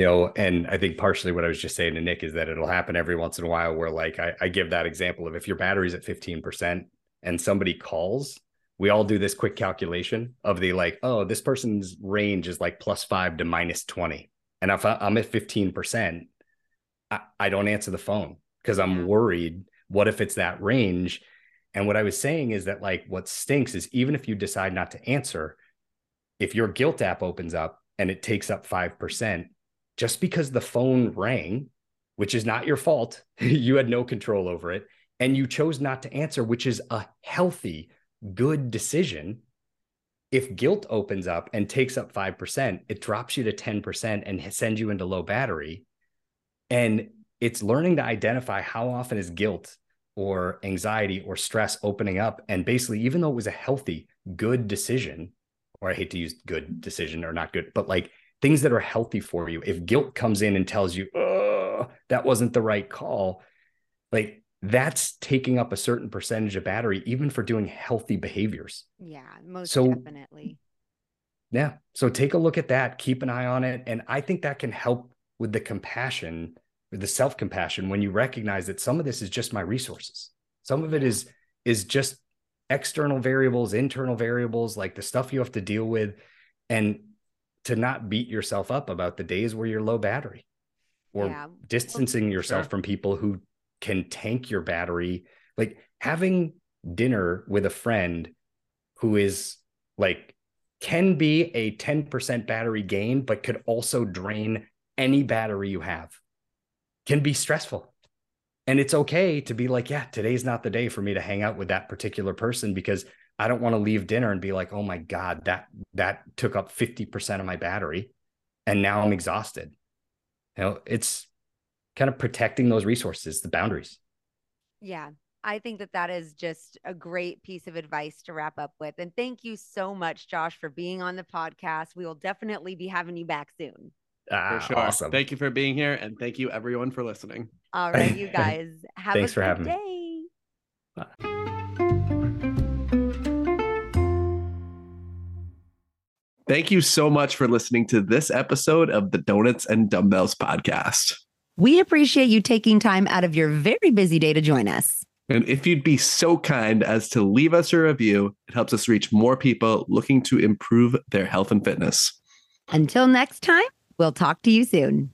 [SPEAKER 3] you know, and I think partially what I was just saying to Nick is that it'll happen every once in a while where like I, I give that example of if your battery's at 15% and somebody calls, we all do this quick calculation of the like, oh, this person's range is like plus five to minus 20. And if I, am at 15%, I, I don't answer the phone because I'm worried. What if it's that range? And what I was saying is that like what stinks is even if you decide not to answer, if your guilt app opens up and it takes up 5%, just because the phone rang, which is not your fault, [LAUGHS] you had no control over it, and you chose not to answer, which is a healthy, good decision. If guilt opens up and takes up 5%, it drops you to 10% and sends you into low battery. And it's learning to identify how often is guilt or anxiety or stress opening up. And basically, even though it was a healthy, good decision, or I hate to use good decision or not good, but like things that are healthy for you. If guilt comes in and tells you, oh, that wasn't the right call, like that's taking up a certain percentage of battery, even for doing healthy behaviors.
[SPEAKER 1] Yeah, most so, definitely.
[SPEAKER 3] Yeah. So take a look at that, keep an eye on it. And I think that can help with the compassion, with the self compassion when you recognize that some of this is just my resources. Some of it is is just external variables, internal variables, like the stuff you have to deal with. And to not beat yourself up about the days where you're low battery or yeah. distancing yourself sure. from people who can tank your battery like having dinner with a friend who is like can be a 10% battery gain but could also drain any battery you have can be stressful and it's okay to be like yeah today's not the day for me to hang out with that particular person because I don't want to leave dinner and be like, oh my God, that that took up 50% of my battery. And now I'm exhausted. You know, it's kind of protecting those resources, the boundaries.
[SPEAKER 1] Yeah. I think that that is just a great piece of advice to wrap up with. And thank you so much, Josh, for being on the podcast. We will definitely be having you back soon.
[SPEAKER 2] Ah, for sure. Awesome. Thank you for being here. And thank you, everyone, for listening.
[SPEAKER 1] All right, you [LAUGHS] guys. Have Thanks a for having day. me. Bye.
[SPEAKER 2] Thank you so much for listening to this episode of the Donuts and Dumbbells podcast.
[SPEAKER 1] We appreciate you taking time out of your very busy day to join us.
[SPEAKER 2] And if you'd be so kind as to leave us a review, it helps us reach more people looking to improve their health and fitness.
[SPEAKER 1] Until next time, we'll talk to you soon.